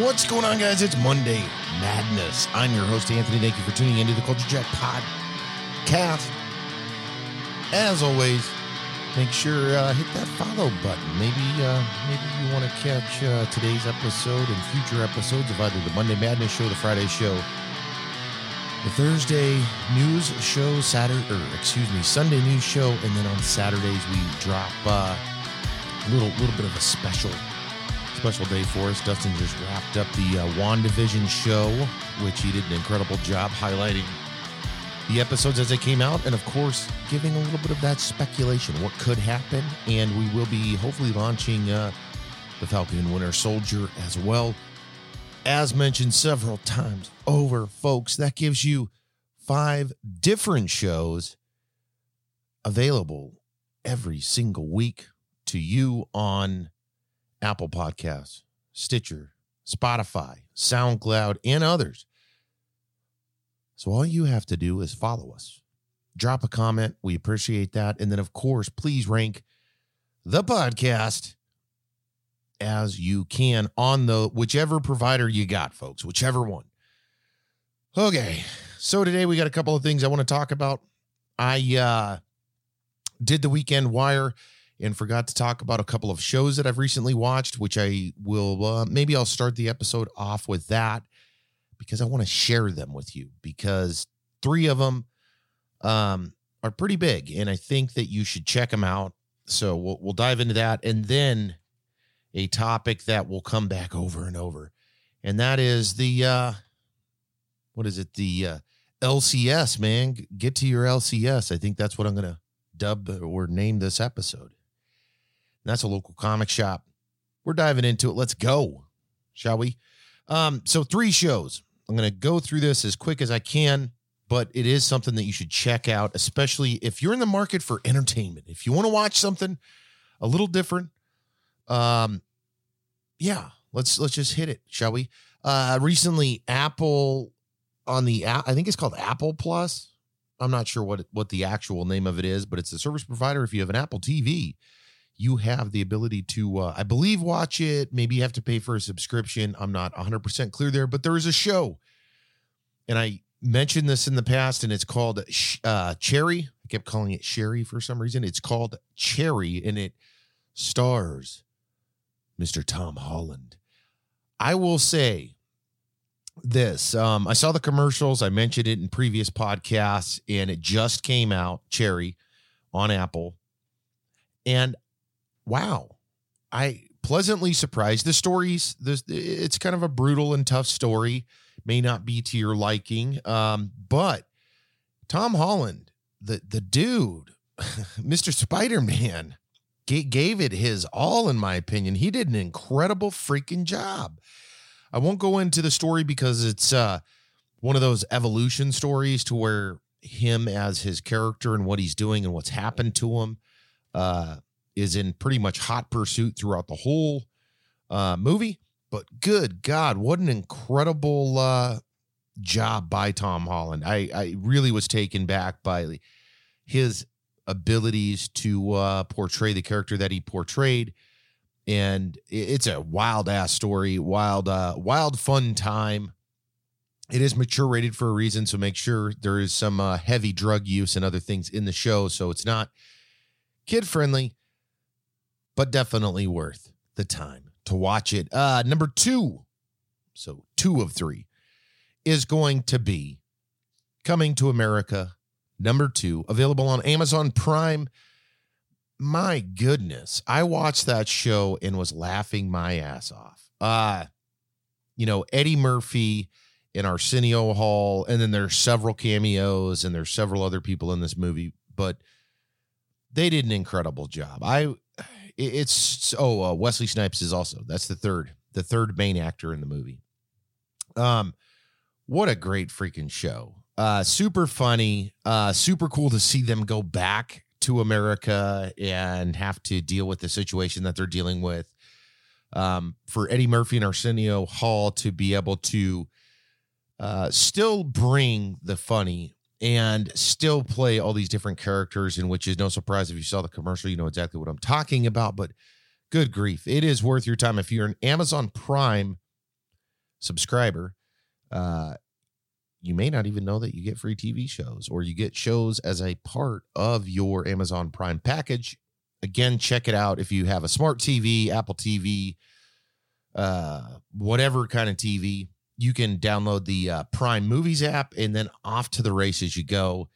What's going on, guys? It's Monday Madness. I'm your host, Anthony. Thank you for tuning into the Culture Jack podcast. As always, make sure uh, hit that follow button. Maybe uh, maybe you want to catch uh, today's episode and future episodes of either the Monday Madness show, the Friday show, the Thursday news show, Saturday or excuse me, Sunday news show, and then on Saturdays we drop uh, a little little bit of a special special day for us. Dustin just wrapped up the uh, WandaVision show, which he did an incredible job highlighting the episodes as they came out, and of course, giving a little bit of that speculation, what could happen. And we will be hopefully launching uh, the Falcon and Winter Soldier as well. As mentioned several times over, folks, that gives you five different shows available every single week to you on Apple Podcasts, Stitcher, Spotify, SoundCloud, and others. So all you have to do is follow us. Drop a comment. We appreciate that. And then, of course, please rank the podcast as you can on the whichever provider you got, folks, whichever one. Okay. So today we got a couple of things I want to talk about. I uh did the weekend wire and forgot to talk about a couple of shows that I've recently watched, which I will uh, maybe I'll start the episode off with that because I want to share them with you because three of them um, are pretty big and I think that you should check them out. So we'll, we'll dive into that and then a topic that will come back over and over, and that is the uh, what is it the uh, LCS man? Get to your LCS. I think that's what I'm gonna dub or name this episode. That's a local comic shop. We're diving into it. Let's go, shall we? Um, so three shows. I'm going to go through this as quick as I can, but it is something that you should check out, especially if you're in the market for entertainment. If you want to watch something a little different, um, yeah, let's let's just hit it, shall we? Uh, recently, Apple on the app, I think it's called Apple Plus. I'm not sure what what the actual name of it is, but it's a service provider. If you have an Apple TV, you have the ability to, uh, I believe, watch it. Maybe you have to pay for a subscription. I'm not 100% clear there, but there is a show. And I mentioned this in the past, and it's called uh, Cherry. I kept calling it Sherry for some reason. It's called Cherry, and it stars Mr. Tom Holland. I will say this um, I saw the commercials, I mentioned it in previous podcasts, and it just came out, Cherry, on Apple. And wow, I pleasantly surprised. The stories, this it's kind of a brutal and tough story. May not be to your liking, um, but Tom Holland, the the dude, Mr. Spider Man, gave it his all. In my opinion, he did an incredible freaking job. I won't go into the story because it's uh, one of those evolution stories to where him as his character and what he's doing and what's happened to him. Uh, is in pretty much hot pursuit throughout the whole uh, movie. But good God, what an incredible uh, job by Tom Holland. I, I really was taken back by his abilities to uh, portray the character that he portrayed. And it's a wild ass story, wild, uh, wild fun time. It is mature rated for a reason, so make sure there is some uh, heavy drug use and other things in the show, so it's not kid friendly but definitely worth the time to watch it. Uh, number two, so two of three, is going to be coming to America. Number two, available on Amazon Prime. My goodness, I watched that show and was laughing my ass off. Uh, you know, Eddie Murphy in Arsenio Hall, and then there's several cameos and there's several other people in this movie, but they did an incredible job. I it's oh uh, Wesley Snipes is also that's the third the third main actor in the movie. Um, what a great freaking show! Uh, super funny, uh, super cool to see them go back to America and have to deal with the situation that they're dealing with. Um, for Eddie Murphy and Arsenio Hall to be able to uh, still bring the funny and still play all these different characters, in which is no surprise if you saw the commercial, you know exactly what I'm talking about. But good grief, it is worth your time. If you're an Amazon Prime subscriber, uh, you may not even know that you get free TV shows or you get shows as a part of your Amazon Prime package. Again, check it out if you have a smart TV, Apple TV, uh, whatever kind of TV. You can download the uh, Prime Movies app and then off to the races you go.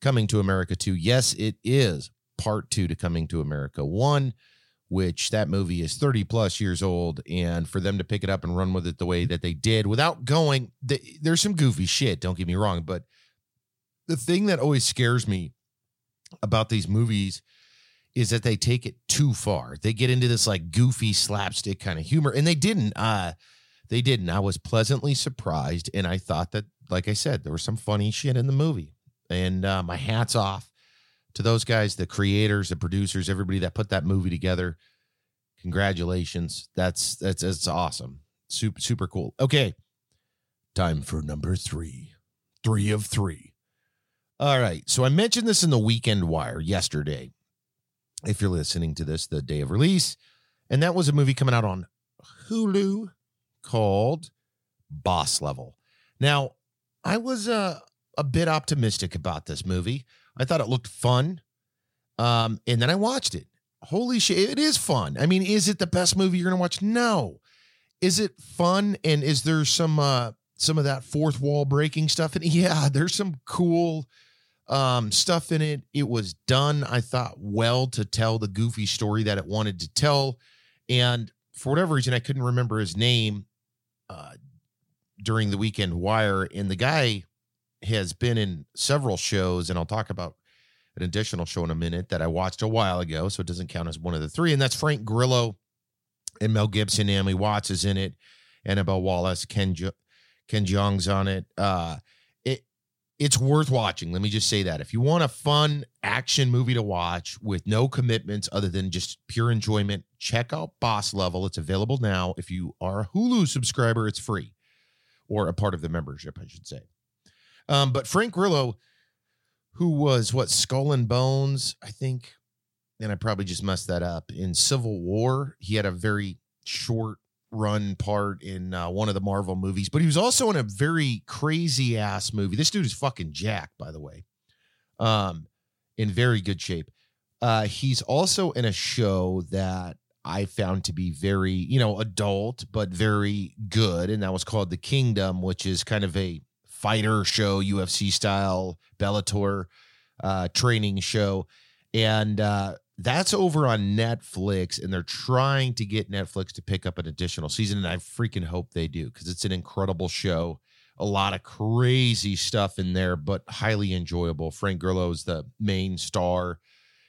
Coming to America 2. Yes, it is part two to Coming to America 1 which that movie is 30 plus years old and for them to pick it up and run with it the way that they did without going there's some goofy shit don't get me wrong but the thing that always scares me about these movies is that they take it too far they get into this like goofy slapstick kind of humor and they didn't uh they didn't i was pleasantly surprised and i thought that like i said there was some funny shit in the movie and uh, my hats off to those guys, the creators, the producers, everybody that put that movie together, congratulations. That's that's that's awesome. Super super cool. Okay. Time for number 3. 3 of 3. All right. So I mentioned this in the Weekend Wire yesterday. If you're listening to this the day of release, and that was a movie coming out on Hulu called Boss Level. Now, I was uh, a bit optimistic about this movie. I thought it looked fun. Um, and then I watched it. Holy shit, it is fun. I mean, is it the best movie you're gonna watch? No. Is it fun? And is there some uh some of that fourth wall breaking stuff? And yeah, there's some cool um stuff in it. It was done, I thought, well to tell the goofy story that it wanted to tell. And for whatever reason, I couldn't remember his name uh during the weekend wire. And the guy has been in several shows, and I'll talk about an additional show in a minute that I watched a while ago, so it doesn't count as one of the three. And that's Frank Grillo and Mel Gibson. Naomi Watts is in it. Annabelle Wallis, Ken jo- Ken Jeong's on it. Uh, it's worth watching. Let me just say that if you want a fun action movie to watch with no commitments other than just pure enjoyment, check out Boss Level. It's available now. If you are a Hulu subscriber, it's free, or a part of the membership, I should say. Um, but Frank Grillo, who was what Skull and Bones, I think, and I probably just messed that up in Civil War. He had a very short run part in uh, one of the Marvel movies, but he was also in a very crazy ass movie. This dude is fucking Jack, by the way, um, in very good shape. Uh, he's also in a show that I found to be very, you know, adult but very good, and that was called The Kingdom, which is kind of a fighter show, UFC style, Bellator uh, training show. And uh, that's over on Netflix, and they're trying to get Netflix to pick up an additional season. And I freaking hope they do because it's an incredible show. A lot of crazy stuff in there, but highly enjoyable. Frank Grillo is the main star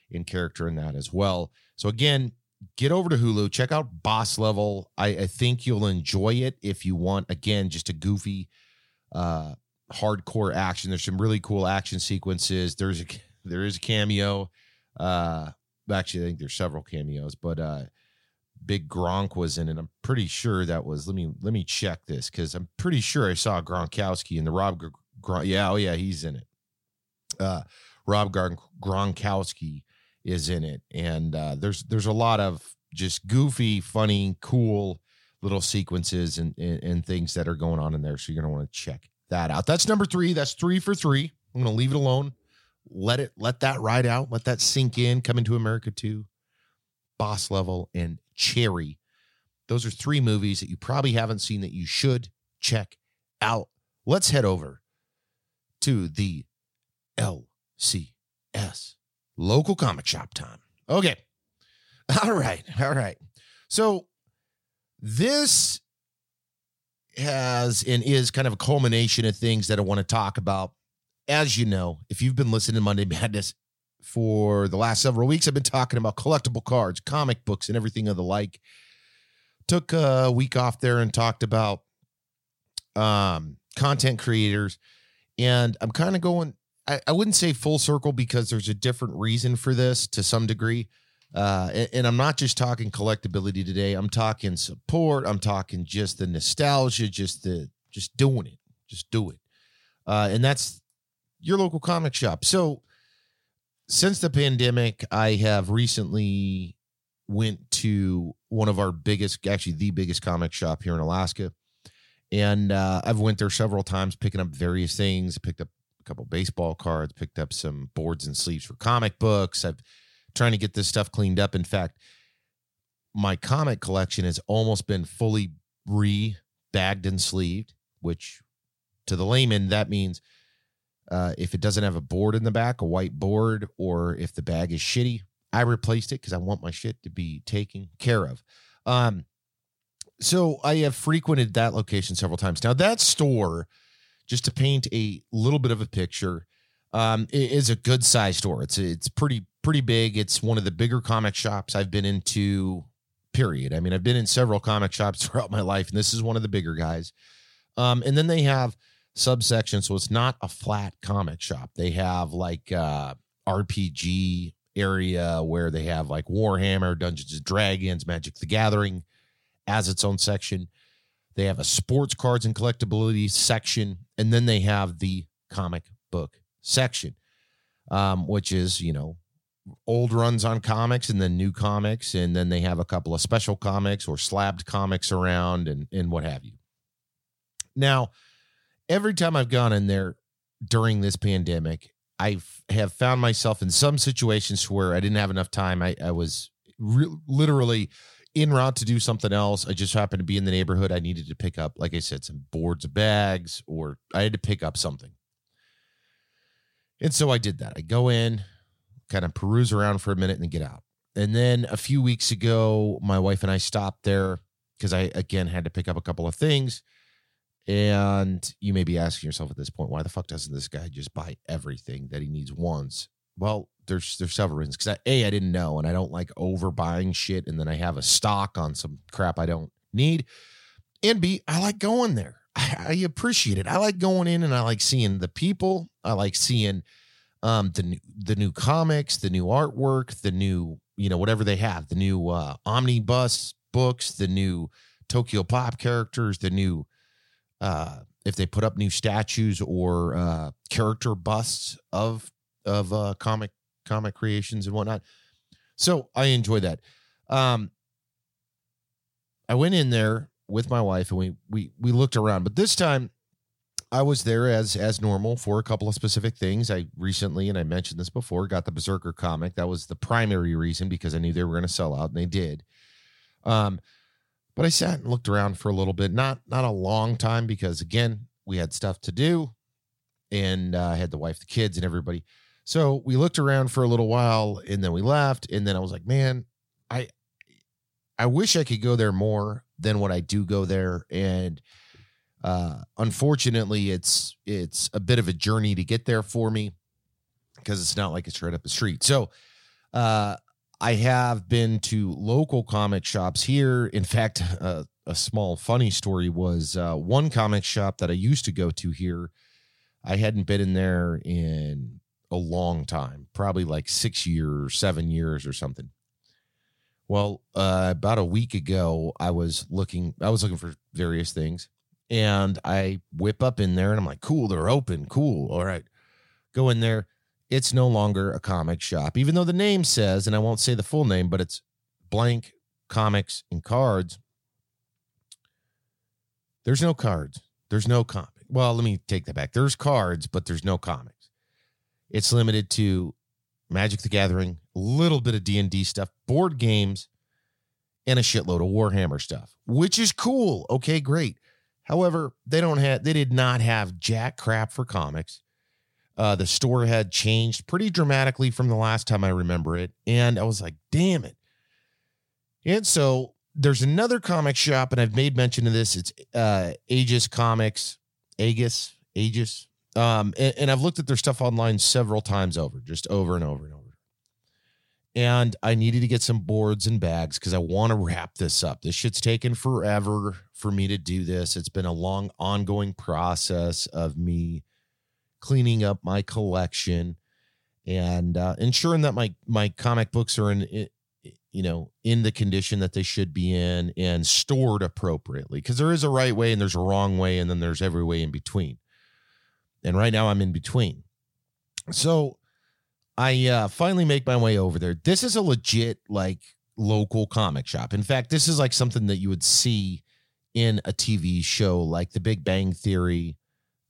in character in that as well. So, again, get over to Hulu, check out Boss Level. I, I think you'll enjoy it if you want, again, just a goofy, uh, hardcore action. There's some really cool action sequences. There's a there is a cameo. Uh actually I think there's several cameos, but uh Big Gronk was in it. I'm pretty sure that was let me let me check this because I'm pretty sure I saw Gronkowski in the Rob Gron, yeah, oh yeah, he's in it. Uh Rob Gronkowski is in it. And uh there's there's a lot of just goofy, funny, cool little sequences and, and, and things that are going on in there. So you're gonna want to check that out. That's number three. That's three for three. I'm to leave it alone. Let it, let that ride out. Let that sink in. Coming to America too. Boss Level and Cherry. Those are three movies that you probably haven't seen that you should check out. Let's head over to the LCS local comic shop time. Okay. All right. All right. So this has and is kind of a culmination of things that I want to talk about. As you know, if you've been listening to Monday Madness for the last several weeks, I've been talking about collectible cards, comic books, and everything of the like. Took a week off there and talked about um, content creators. And I'm kind of going, I, I wouldn't say full circle because there's a different reason for this to some degree. Uh, and, and, I'm not just talking collectability today. I'm talking support. I'm talking just the nostalgia, just the just doing it, just do it. Uh, and that's your local comic shop. So since the pandemic, I have recently went to one of our biggest, actually the biggest comic shop here in Alaska, and uh, I've went there several times, picking up various things. Picked up a couple baseball cards, picked up some boards and sleeves for comic books. I've trying to get this stuff cleaned up. In fact, my comic collection has almost been fully re bagged and sleeved, which to the layman that means uh, if it doesn't have a board in the back, a white board, or if the bag is shitty, I replaced it because I want my shit to be taken care of. Um, so I have frequented that location several times. Now that store, just to paint a little bit of a picture, um, is a good size store. It's it's pretty pretty big. It's one of the bigger comic shops I've been into. Period. I mean, I've been in several comic shops throughout my life, and this is one of the bigger guys. Um, and then they have subsections, so it's not a flat comic shop. They have like uh, RPG area where they have like Warhammer, Dungeons and Dragons, Magic the Gathering as its own section. They have a sports cards and collectability section, and then they have the comic book section, um, which is you know old runs on comics and then new comics, and then they have a couple of special comics or slabbed comics around and and what have you. Now, every time I've gone in there during this pandemic, I have found myself in some situations where I didn't have enough time. I, I was re- literally en route to do something else. I just happened to be in the neighborhood. I needed to pick up, like I said, some boards of bags, or I had to pick up something. And so I did that. I go in, kind of peruse around for a minute, and then get out. And then a few weeks ago, my wife and I stopped there because I again had to pick up a couple of things. And you may be asking yourself at this point, why the fuck doesn't this guy just buy everything that he needs once? Well, there's there's several reasons. Because a I didn't know, and I don't like overbuying shit, and then I have a stock on some crap I don't need. And b I like going there. I, I appreciate it. I like going in, and I like seeing the people. I like seeing um the new the new comics, the new artwork, the new you know whatever they have, the new uh omnibus books, the new Tokyo Pop characters, the new uh, if they put up new statues or uh, character busts of of uh, comic comic creations and whatnot. So I enjoy that. Um, I went in there with my wife and we we we looked around, but this time I was there as as normal for a couple of specific things. I recently, and I mentioned this before, got the Berserker comic. That was the primary reason because I knew they were going to sell out, and they did. Um, but I sat and looked around for a little bit, not not a long time because again, we had stuff to do and uh, I had the wife, the kids, and everybody. So we looked around for a little while and then we left. And then I was like, man, I I wish I could go there more than what I do go there. And uh unfortunately it's it's a bit of a journey to get there for me because it's not like it's right up the street. So uh I have been to local comic shops here. In fact, uh, a small funny story was uh, one comic shop that I used to go to here. I hadn't been in there in a long time, probably like six years, seven years or something. Well, uh, about a week ago, I was looking. I was looking for various things, and I whip up in there, and I'm like, "Cool, they're open. Cool, all right." Go in there it's no longer a comic shop, even though the name says, and I won't say the full name, but it's blank comics and cards. There's no cards. There's no comic. Well, let me take that back. There's cards, but there's no comics. It's limited to Magic the Gathering, a little bit of D&D stuff, board games, and a shitload of Warhammer stuff, which is cool. Okay, great. However, they don't have they did not have jack crap for comics. Uh, the store had changed pretty dramatically from the last time I remember it. And I was like, damn it. And so there's another comic shop, and I've made mention of this. It's uh, Aegis Comics, Aegis, Aegis. Um, and, and I've looked at their stuff online several times over, just over and over and over. And I needed to get some boards and bags because I want to wrap this up. This shit's taken forever for me to do this. It's been a long, ongoing process of me cleaning up my collection and uh, ensuring that my my comic books are in you know in the condition that they should be in and stored appropriately because there is a right way and there's a wrong way and then there's every way in between. And right now i'm in between. So i uh, finally make my way over there. This is a legit like local comic shop. In fact this is like something that you would see in a TV show like The Big Bang Theory.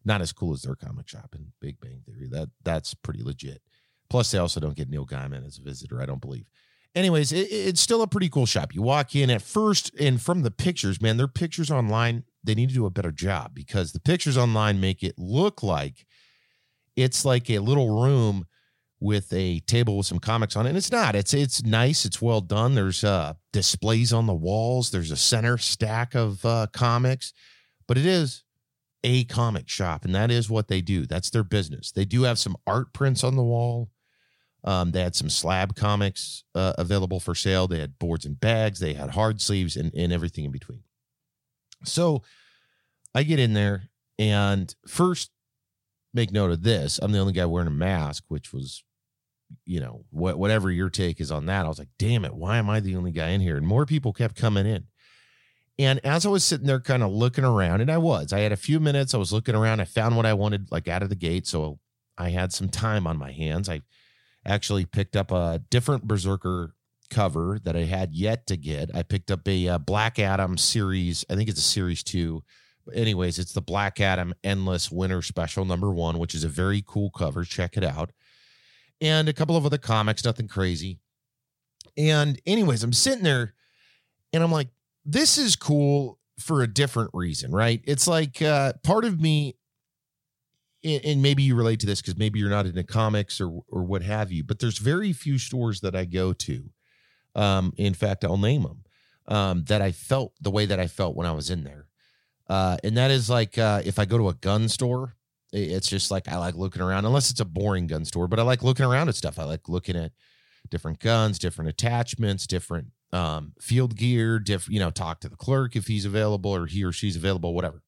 Not as cool as their comic shop in Big Bang Theory. That that's pretty legit. Plus, they also don't get Neil Gaiman as a visitor, I don't believe. Anyways, it, it's still a pretty cool shop. You walk in at first, and from the pictures, man, their pictures online, they need to do a better job because the pictures online make it look like it's like a little room with a table with some comics on it. And it's not. It's it's nice. It's well done. There's uh displays on the walls. There's a center stack of uh comics, but it is a comic shop, and that is what they do. That's their business. They do have some art prints on the wall. Um, they had some slab comics uh, available for sale. They had boards and bags. They had hard sleeves and, and everything in between. So I get in there and first make note of this. I'm the only guy wearing a mask, which was you know, what, whatever your take is on that, I was like, damn it, why am I the only guy in here? And more people kept coming in. And as I was sitting there kind of looking around, and I was, I had a few minutes, I was looking around, I found what I wanted like out of the gate. So I had some time on my hands. I actually picked up a different Berserker cover that I had yet to get. I picked up a, a uh, Black Adam series, I think it's a series two. But anyways, it's the Black Adam Endless Winter Special number one, which is a very cool cover. Check it out and a couple of other comics, nothing crazy. And, anyways, I'm sitting there and I'm like, this is cool for a different reason, right? It's like uh, part of me, and maybe you relate to this because maybe you're not into comics or or what have you, but there's very few stores that I go to. Um, in fact, I'll name them um, that I felt the way that I felt when I was in there, uh, and that is like uh, if I go to a gun store it's just like I like looking around, unless it's a boring gun store, but I like looking around at stuff. I like looking at different guns, different attachments, different um, field gear, different, you know, talk to the clerk if he's available or he or she's available, whatever.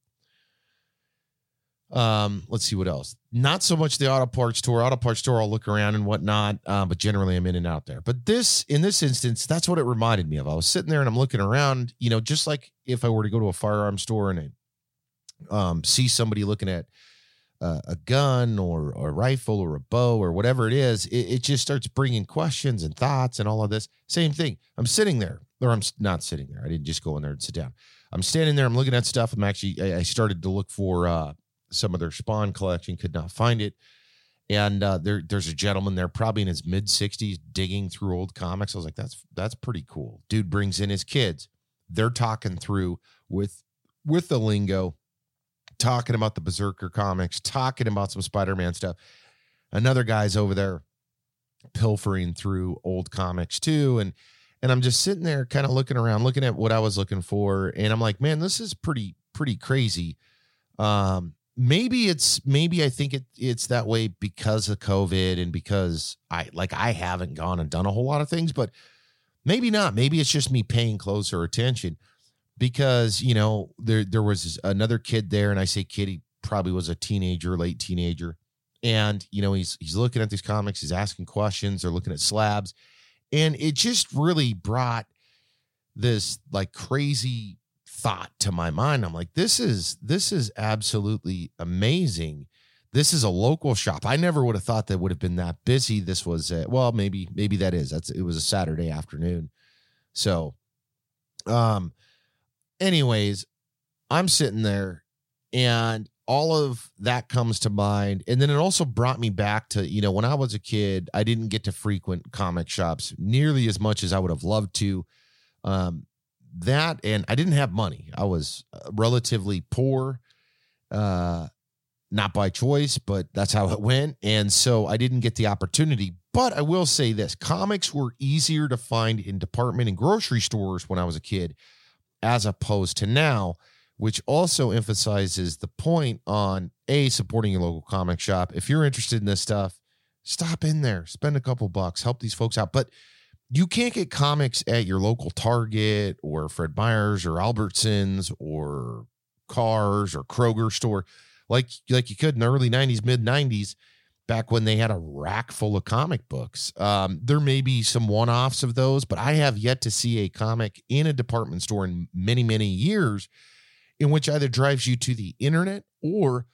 Um, let's see what else. Not so much the auto parts store. Auto parts store, I'll look around and whatnot, uh, but generally I'm in and out there. But this, in this instance, that's what it reminded me of. I was sitting there and I'm looking around, you know, just like if I were to go to a firearm store and um, see somebody looking at uh, a gun or, a rifle or a bow or whatever it is, it, it, just starts bringing questions and thoughts and all of this. Same thing. I'm sitting there, or I'm not sitting there. I didn't just go in there and sit down. I'm standing there. I'm looking at stuff. I'm actually, I, I started to look for uh, some of their Spawn collection, could not find it. And uh, there, there's a gentleman there, probably in his mid 60s, digging through old comics. I was like, that's that's pretty cool. Dude brings in his kids. They're talking through with with the lingo talking about the Berserker comics, talking about some Spider Man stuff. Another guy's over there pilfering through old comics too. And and I'm just sitting there kind of looking around, looking at what I was looking for. And I'm like, man, this is pretty, pretty crazy. Um, maybe it's maybe I think it it's that way because of COVID and because I like I haven't gone and done a whole lot of things, but maybe not. Maybe it's just me paying closer attention because you know there there was another kid there, and I say kid, he probably was a teenager, late teenager, and you know he's he's looking at these comics, he's asking questions, they're looking at slabs, and it just really brought this like crazy thought to my mind. I'm like, this is this is absolutely amazing. This is a local shop. I never would have thought that would have been that busy. This was a, well, maybe maybe that is. That's it was a Saturday afternoon. So um anyways, I'm sitting there and all of that comes to mind. And then it also brought me back to, you know, when I was a kid, I didn't get to frequent comic shops nearly as much as I would have loved to. Um, that and I didn't have money. I was uh, relatively poor, uh, not by choice, but that's how it went. And so I didn't get the opportunity. But I will say this comics were easier to find in department and grocery stores when I was a kid as opposed to now, which also emphasizes the point on a supporting your local comic shop. If you're interested in this stuff, stop in there, spend a couple bucks, help these folks out. But you can't get comics at your local Target or Fred Meyers or Albertsons or Carrs or Kroger store like like you could in the early 90s, mid 90s back when they had a rack full of comic books. Um, there may be some one offs of those, but I have yet to see a comic in a department store in many, many years in which either drives you to the internet or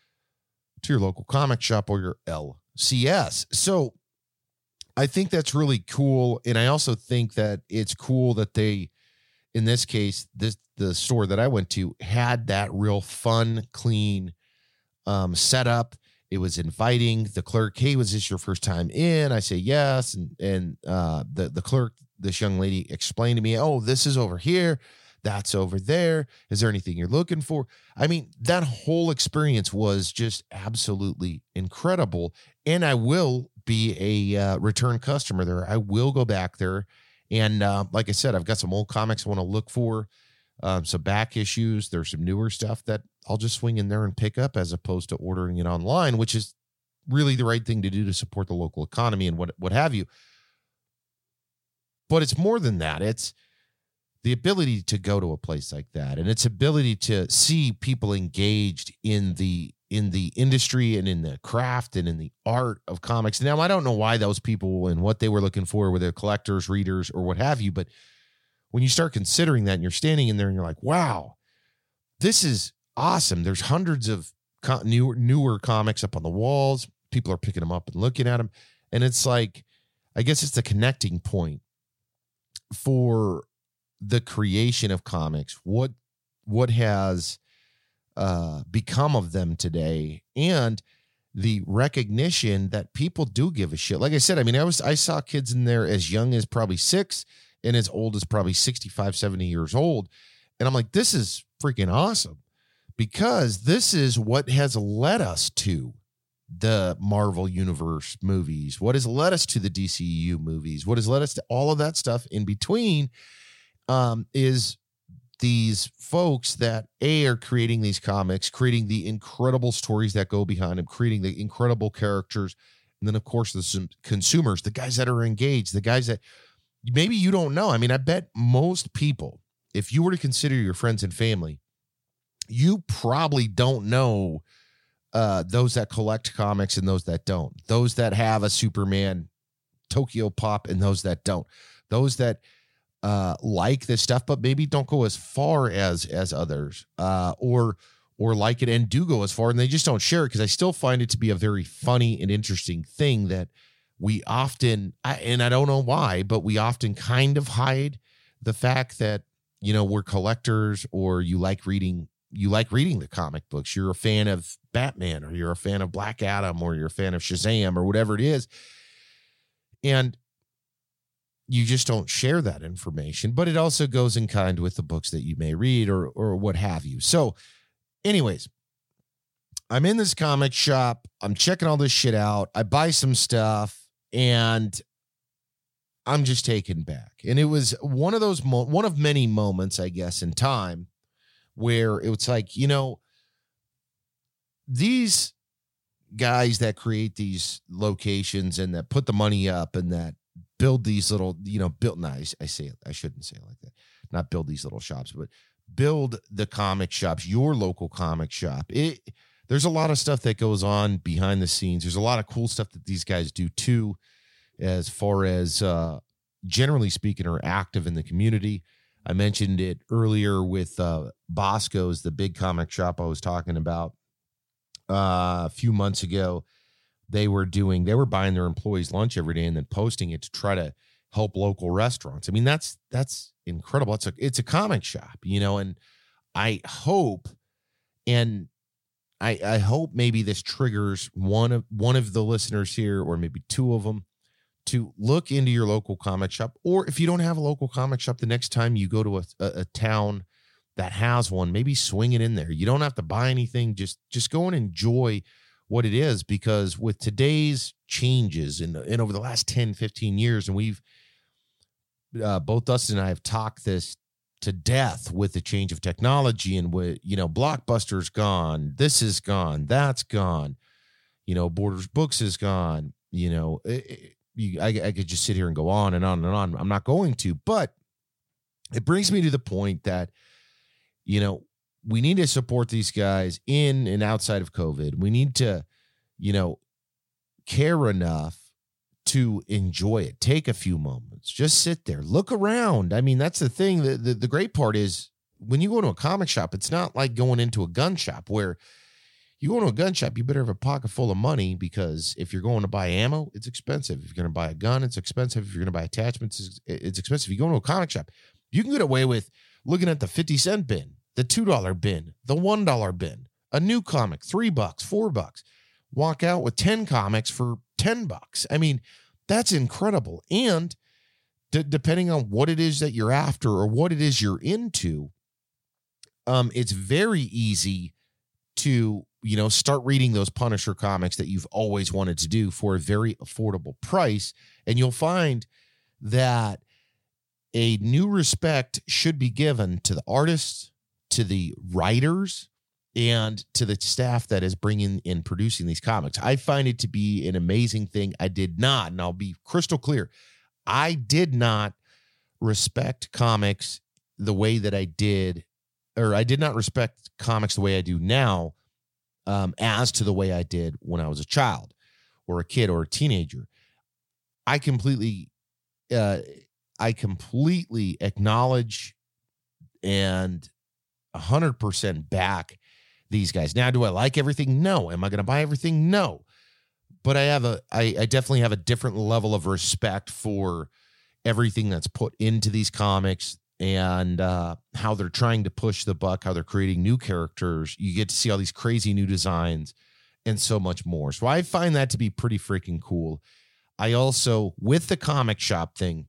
to your local comic shop or your LCS. So I think that's really cool. And I also think that it's cool that they in this case, this the store that I went to had that real fun, clean um, setup. It was inviting. The clerk, hey, was this your first time in? I say yes, and and uh, the the clerk, this young lady, explained to me, oh, this is over here, that's over there. Is there anything you're looking for? I mean, that whole experience was just absolutely incredible, and I will be a uh, return customer there. I will go back there and uh, like I said, I've got some old comics I want to look for, um, some back issues. There's some newer stuff that I'll just swing in there and pick up as opposed to ordering it online, which is really the right thing to do to support the local economy and what what have you. But it's more than that. It's the ability to go to a place like that and its ability to see people engaged in the in the industry and in the craft and in the art of comics. Now, I don't know why those people and what they were looking for, whether collectors, readers, or what have you, but when you start considering that and you're standing in there and you're like, wow, this is awesome. There's hundreds of co- newer, newer comics up on the walls. People are picking them up and looking at them. And it's like, I guess it's the connecting point for the creation of comics. What what has uh, become of them today and the recognition that people do give a shit. Like I said, I mean, I was I saw kids in there as young as probably six and as old as probably 65, 70 years old. And I'm like, this is freaking awesome because this is what has led us to the Marvel Universe movies, what has led us to the DCU movies, what has led us to all of that stuff in between um, is these folks that a are creating these comics creating the incredible stories that go behind them creating the incredible characters and then of course the consumers the guys that are engaged the guys that maybe you don't know. I mean i bet most people if you were to consider your friends and family you probably don't know uh, those that collect comics and those that don't. Those that have a superman tokyo pop and those that don't. Those that uh, like this stuff, but maybe don't go as far as as others, uh, or or like it and do go as far, and they just don't share it because I still find it to be a very funny and interesting thing that we often, and I don't know why, but we often kind of hide the fact that you know we're collectors or you like reading you like reading the comic books. You're a fan of batman or you're a fan of black adam or you're a fan of shazam or whatever it is. And you just don't share that information but it also goes in kind with the books that you may read or or what have you. So anyways i'm in this comic shop. I'm checking all this shit out. I buy some stuff and i'm just taken back. And it was one of those mo- one of many moments i guess in time where it was like you know these guys that create these locations and that put the money up and that build these little, you know, built I, I say I shouldn't say it like that. Not build these little shops, but build the comic shops, your local comic shop. It there's a lot of stuff that goes on behind the scenes. There's a lot of cool stuff that these guys do too, as far as uh, generally speaking, are active in the community. I mentioned it earlier with uh, Bosco's, the big comic shop I was talking about uh, a few months ago they were doing they were buying their employees lunch every day and then posting it to try to help local restaurants. I mean, that's that's incredible. It's a it's a comic shop, you know, and I hope and I I hope maybe this triggers one of one of the listeners here or maybe two of them to look into your local comic shop or if you don't have a local comic shop the next time you go to a, a, a town that has one maybe swing it in there. You don't have to buy anything. Just just go and enjoy what it is because with today's changes and and over the last 10 15 years and we've uh, both Dustin and I have talked this to death with the change of technology and with you know blockbuster's gone this is gone that's gone you know borders books is gone you know it, you, I, I could just sit here and go on and on and on i'm not going to but it brings me to the point that you know we need to support these guys in and outside of COVID. We need to, you know, care enough to enjoy it. Take a few moments, just sit there, look around. I mean, that's the thing. The, the, the great part is when you go to a comic shop, it's not like going into a gun shop where you go to a gun shop, you better have a pocket full of money because if you're going to buy ammo, it's expensive. If you're going to buy a gun, it's expensive. If you're going to buy attachments, it's, expensive. If you go to a comic shop, You can get away with looking at the 50 cent bin, the $2 bin, the $1 bin, a new comic, three bucks, four bucks. Walk out with 10 comics for 10 bucks. I mean, that's incredible. And d- depending on what it is that you're after or what it is you're into, um, it's very easy to you know start reading those Punisher comics that you've always wanted to do for a very affordable price, and you'll find that a new respect should be given to the artists, to the writers, and to the staff that is bringing and producing these comics. I find it to be an amazing thing. I did not, and I'll be crystal clear, I did not respect comics the way that I did, or I did not respect comics the way I do now, um, as to the way I did when I was a child or a kid or a teenager. I completely, uh, I completely acknowledge and 100% back these guys. Now, do I like everything? No. Am I going to buy everything? No. But I have a, I, I definitely have a different level of respect for everything that's put into these comics and uh, how they're trying to push the buck, how they're creating new characters. You get to see all these crazy new designs and so much more. So I find that to be pretty freaking cool. I also, with the comic shop thing,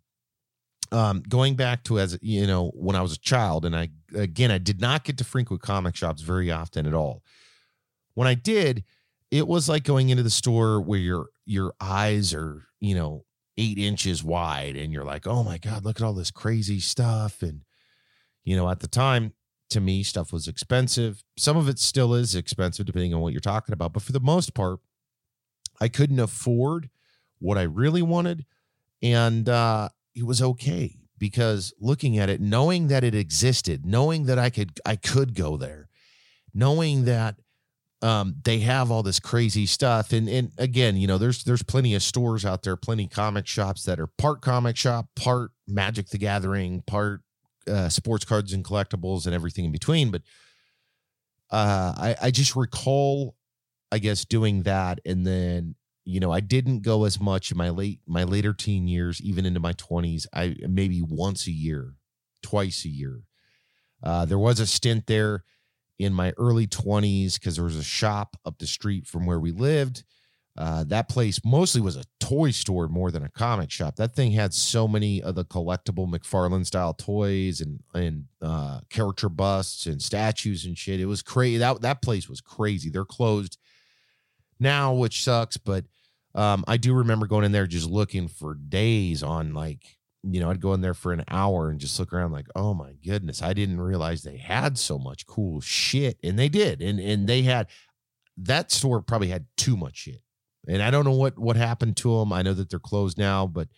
um, going back to as you know when I was a child, and I again I did not get to frequent comic shops very often at all. When I did, it was like going into the store where your your eyes are you know eight inches wide, and you're like, oh my god, look at all this crazy stuff, and you know at the time to me stuff was expensive. Some of it still is expensive depending on what you're talking about, but for the most part, I couldn't afford what I really wanted, and uh, it was okay because looking at it, knowing that it existed, knowing that I could I could go there, knowing that um, they have all this crazy stuff, and and again, you know, there's there's plenty of stores out there, plenty comic shops that are part comic shop, part Magic the Gathering, part uh, sports cards and collectibles, and everything in between. But uh, I I just recall, I guess, doing that, and then you know, I didn't go as much in my late my later teen years, even into my twenties. I maybe once a year, twice a year. Uh, there was a stint there in my early twenties because there was a shop up the street from where we lived. Uh, that place mostly was a toy store more than a comic shop. That thing had so many of the collectible McFarlane style toys and and uh, character busts and statues and shit. It was crazy. That that place was crazy. They're closed now, which sucks. But um, I do remember going in there just looking for days on like, you know, I'd go in there for an hour and just look around like, oh my goodness, I didn't realize they had so much cool shit. And they did. And and they had that store probably had too much shit. And I don't know what what happened to them. I know that they're closed now, but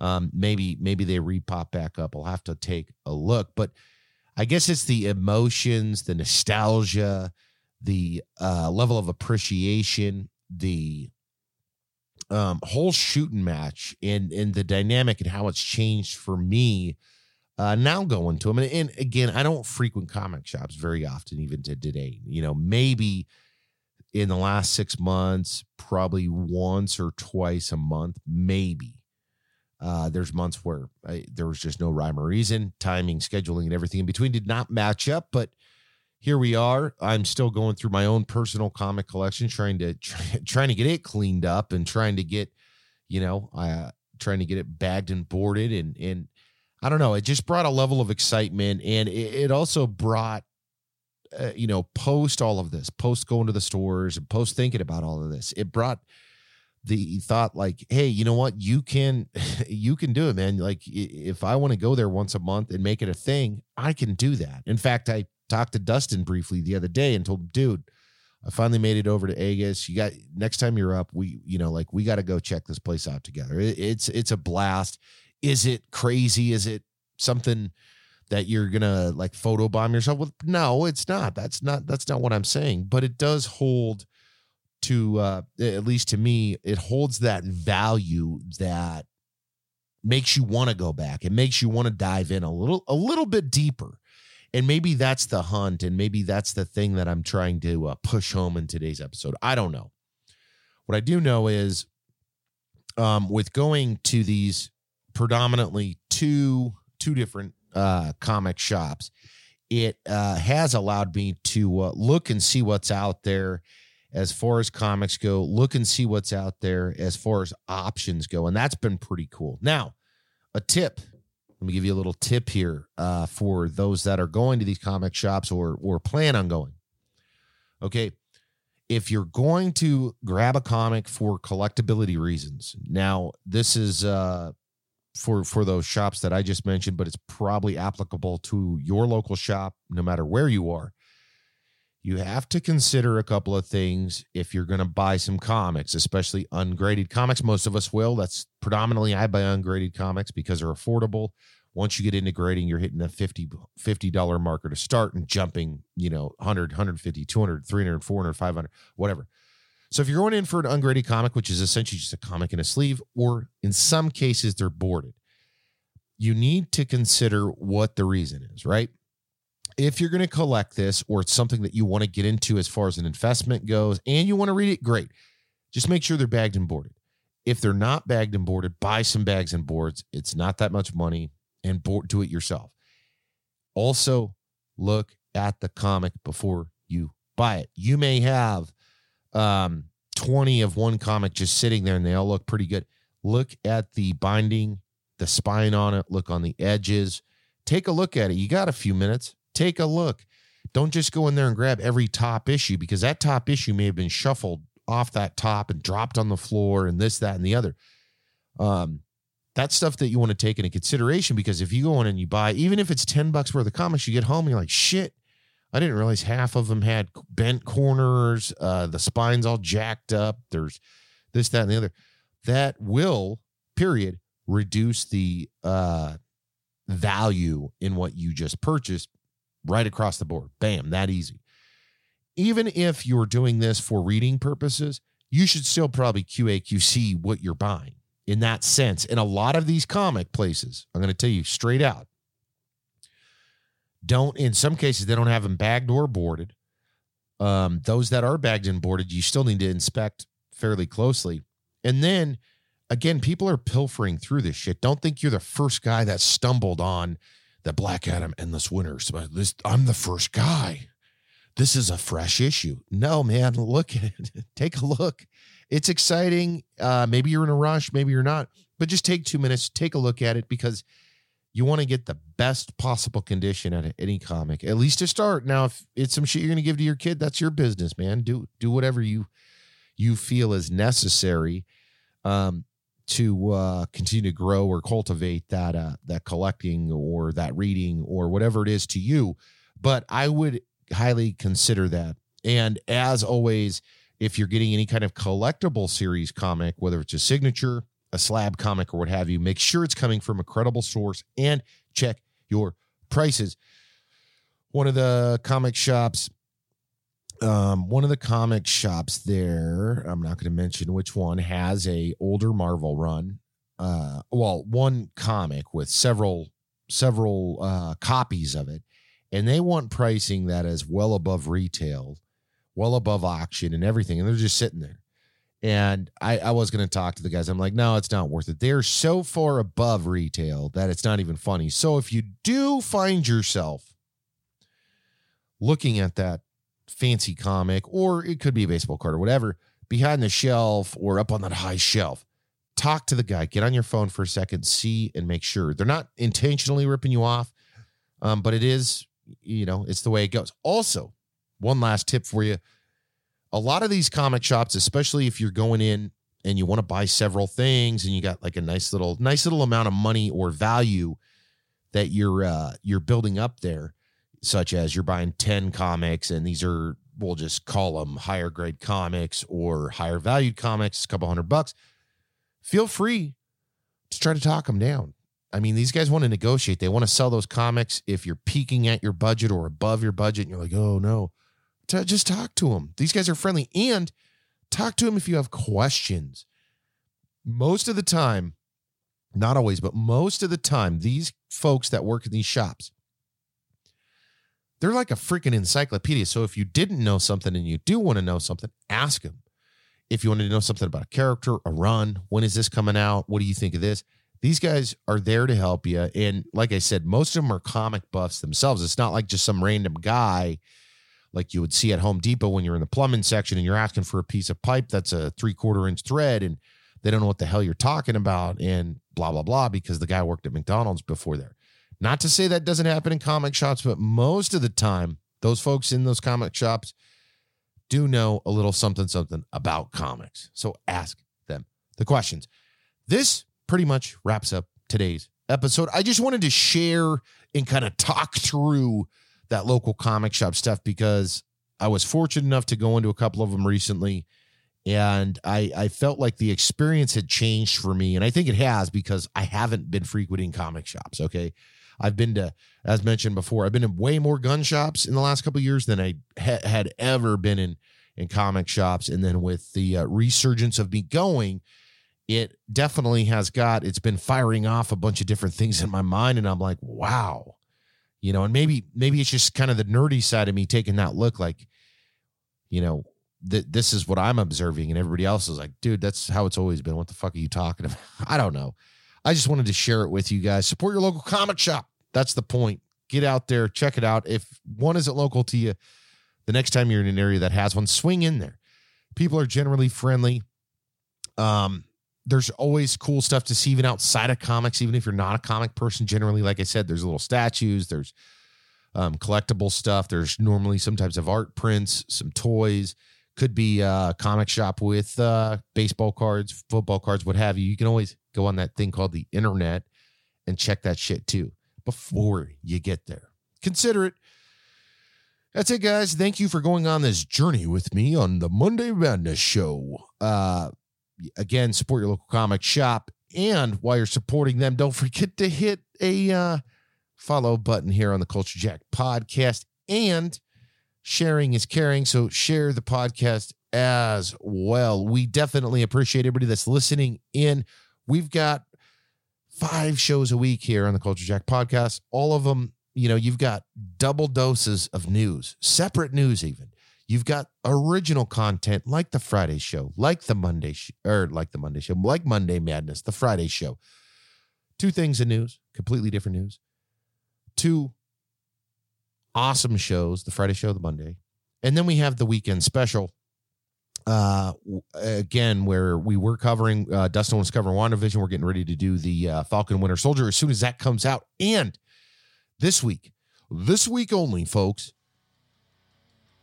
um, maybe maybe they repop back up. I'll have to take a look. But I guess it's the emotions, the nostalgia, the uh, level of appreciation, the um, whole shooting match, and and the dynamic and how it's changed for me. Uh, now going to them, and, and again, I don't frequent comic shops very often, even to today. You know, maybe in the last six months, probably once or twice a month, maybe. Uh, there's months where I, there was just no rhyme or reason, timing, scheduling, and everything in between did not match up. But here we are. I'm still going through my own personal comic collection, trying to try, trying to get it cleaned up and trying to get, you know, uh, trying to get it bagged and boarded and and I don't know. It just brought a level of excitement, and it, it also brought, uh, you know, post all of this, post going to the stores and post thinking about all of this. It brought the thought like, hey, you know what? You can, you can do it, man. Like if I want to go there once a month and make it a thing, I can do that. In fact, I talked to Dustin briefly the other day and told him, dude, I finally made it over to Aegis. You got next time you're up, we you know like we got to go check this place out together. It, it's it's a blast. Is it crazy? Is it something that you're gonna like photobomb yourself with? No, it's not. That's not that's not what I'm saying. But it does hold to uh, at least to me, it holds that value that makes you want to go back. It makes you want to dive in a little a little bit deeper and maybe that's the hunt and maybe that's the thing that i'm trying to uh, push home in today's episode i don't know what i do know is um, with going to these predominantly two two different uh, comic shops, it uh, has allowed me to uh, look and see what's out there as far as comics go, look and see what's out there as far as options go. And that's been pretty cool. Now, a tip. Let me give you a little tip here uh, for those that are going to these comic shops or or plan on going. Okay, if you're going to grab a comic for collectability reasons, now this is uh, for for those shops that I just mentioned, but it's probably applicable to your local shop, no matter where you are you have to consider a couple of things if you're going to buy some comics, especially ungraded comics. Most of us will. That's predominantly I buy ungraded comics because they're affordable. Once you get into grading, you're hitting the 50 $50 marker to start and jumping, you know, 100, 150, 200, 300, 400, 500, whatever. So if you're going in for an ungraded comic, which is essentially just a comic in a sleeve, or in some cases they're boarded, you need to consider what the reason is, right? If you're going to collect this or it's something that you want to get into as far as an investment goes and you want to read it, great. Just make sure they're bagged and boarded. If they're not bagged and boarded, buy some bags and boards. It's not that much money and board, do it yourself. Also, look at the comic before you buy it. You may have um, 20 of one comic just sitting there and they all look pretty good. Look at the binding, the spine on it, look on the edges. Take a look at it. You got a few minutes Take a look. Don't just go in there and grab every top issue because that top issue may have been shuffled off that top and dropped on the floor and this, that, and the other. Um, that's stuff that you want to take into consideration because if you go in and you buy, even if it's 10 bucks worth of comics, you get home and you're like, shit, I didn't realize half of them had bent corners. Uh, the spine's all jacked up. There's this, that, and the other. That will, period, reduce the uh, value in what you just purchased right across the board. Bam, that easy. Even if you're doing this for reading purposes, you should still probably QAQC what you're buying in that sense. In a lot of these comic places, I'm going to tell you straight out, don't, in some cases, they don't have them bagged or boarded. Um, those that are bagged and boarded, you still need to inspect fairly closely. And then again, people are pilfering through this shit. Don't think you're the first guy that stumbled on that Black Adam Endless Winter. This, I'm the first guy. This is a fresh issue. No, man, look at it. take a look. It's exciting. Uh, maybe you're in a rush, maybe you're not, but just take two minutes, take a look at it because you want to get the best possible condition out of any comic, at least to start. Now, if it's some shit you're going to give to your kid, that's your business, man. Do do whatever you you feel is necessary. Um, to uh, continue to grow or cultivate that uh, that collecting or that reading or whatever it is to you. But I would highly consider that. And as always, if you're getting any kind of collectible series comic, whether it's a signature, a slab comic, or what have you, make sure it's coming from a credible source and check your prices. One of the comic shops um, one of the comic shops there, I'm not going to mention which one, has a older Marvel run. Uh, well, one comic with several several uh, copies of it, and they want pricing that is well above retail, well above auction, and everything, and they're just sitting there. And I, I was going to talk to the guys. I'm like, no, it's not worth it. They're so far above retail that it's not even funny. So if you do find yourself looking at that fancy comic, or it could be a baseball card or whatever, behind the shelf or up on that high shelf. Talk to the guy, get on your phone for a second, see and make sure. They're not intentionally ripping you off, um, but it is, you know, it's the way it goes. Also, one last tip for you a lot of these comic shops, especially if you're going in and you want to buy several things and you got like a nice little nice little amount of money or value that you're uh you're building up there such as you're buying 10 comics and these are we'll just call them higher grade comics or higher valued comics a couple hundred bucks feel free to try to talk them down. I mean these guys want to negotiate. They want to sell those comics if you're peaking at your budget or above your budget and you're like oh no. Just talk to them these guys are friendly and talk to them if you have questions. Most of the time not always but most of the time these folks that work in these shops they're like a freaking encyclopedia. So if you didn't know something and you do want to know something, ask them. If you wanted to know something about a character, a run, when is this coming out? What do you think of this? These guys are there to help you. And like I said, most of them are comic buffs themselves. It's not like just some random guy like you would see at Home Depot when you're in the plumbing section and you're asking for a piece of pipe that's a three quarter inch thread and they don't know what the hell you're talking about and blah, blah, blah, because the guy worked at McDonald's before there. Not to say that doesn't happen in comic shops, but most of the time, those folks in those comic shops do know a little something, something about comics. So ask them the questions. This pretty much wraps up today's episode. I just wanted to share and kind of talk through that local comic shop stuff because I was fortunate enough to go into a couple of them recently and I I felt like the experience had changed for me and I think it has because I haven't been frequenting comic shops, okay? I've been to as mentioned before, I've been in way more gun shops in the last couple years than I ha- had ever been in in comic shops and then with the uh, resurgence of me going it definitely has got it's been firing off a bunch of different things in my mind and I'm like, "Wow." you know, and maybe maybe it's just kind of the nerdy side of me taking that look like, you know, that this is what I'm observing, and everybody else is like, dude, that's how it's always been. What the fuck are you talking about? I don't know. I just wanted to share it with you guys. Support your local comic shop. That's the point. Get out there, check it out. If one isn't local to you, the next time you're in an area that has one, swing in there. People are generally friendly. Um, there's always cool stuff to see even outside of comics even if you're not a comic person generally like i said there's little statues there's um, collectible stuff there's normally some types of art prints some toys could be a comic shop with uh, baseball cards football cards what have you you can always go on that thing called the internet and check that shit too before you get there consider it that's it guys thank you for going on this journey with me on the monday madness show uh again, support your local comic shop. And while you're supporting them, don't forget to hit a uh, follow button here on the Culture Jack podcast. And sharing is caring. So share the podcast as well. We definitely appreciate everybody that's listening in. We've got five shows a week here on the Culture Jack podcast. All of them, you know, you've got double doses of news, separate news, even. You've got original content like the Friday show, like the Monday sh- or like the Monday show, like Monday Madness, the Friday show. Two things in news, completely different news. Two awesome shows, the Friday show, the Monday. And then we have the weekend special. Uh again, where we were covering uh Dustin was covering WandaVision. We're getting ready to do the uh, Falcon Winter Soldier as soon as that comes out. And this week, this week only, folks,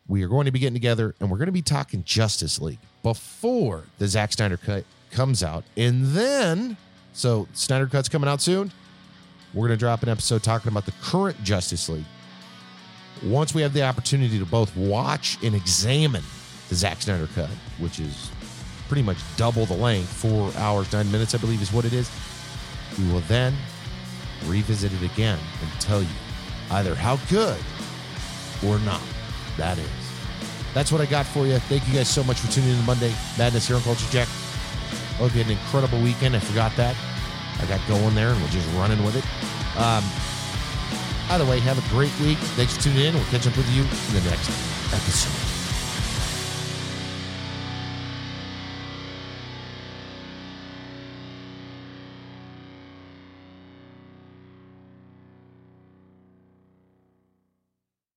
we are going to be getting together and we're going to be talking Justice League before the Zack Snyder cut comes out. And then, so Snyder cut's coming out soon. We're going to drop an episode talking about the current Justice League. Once we have the opportunity to both watch and examine the Zack Snyder cut, which is pretty much double the length, four hours, nine minutes, I believe is what it is, we will then revisit it again and tell you either how good or not that is. That's what I got for you. Thank you guys so much for tuning in to Monday Madness here on Culture Jack. Hope you had an incredible weekend. I forgot that. I got going there and we're just running with it. Um, either way, have a great week. Thanks for tuning in. We'll catch up with you in the next episode.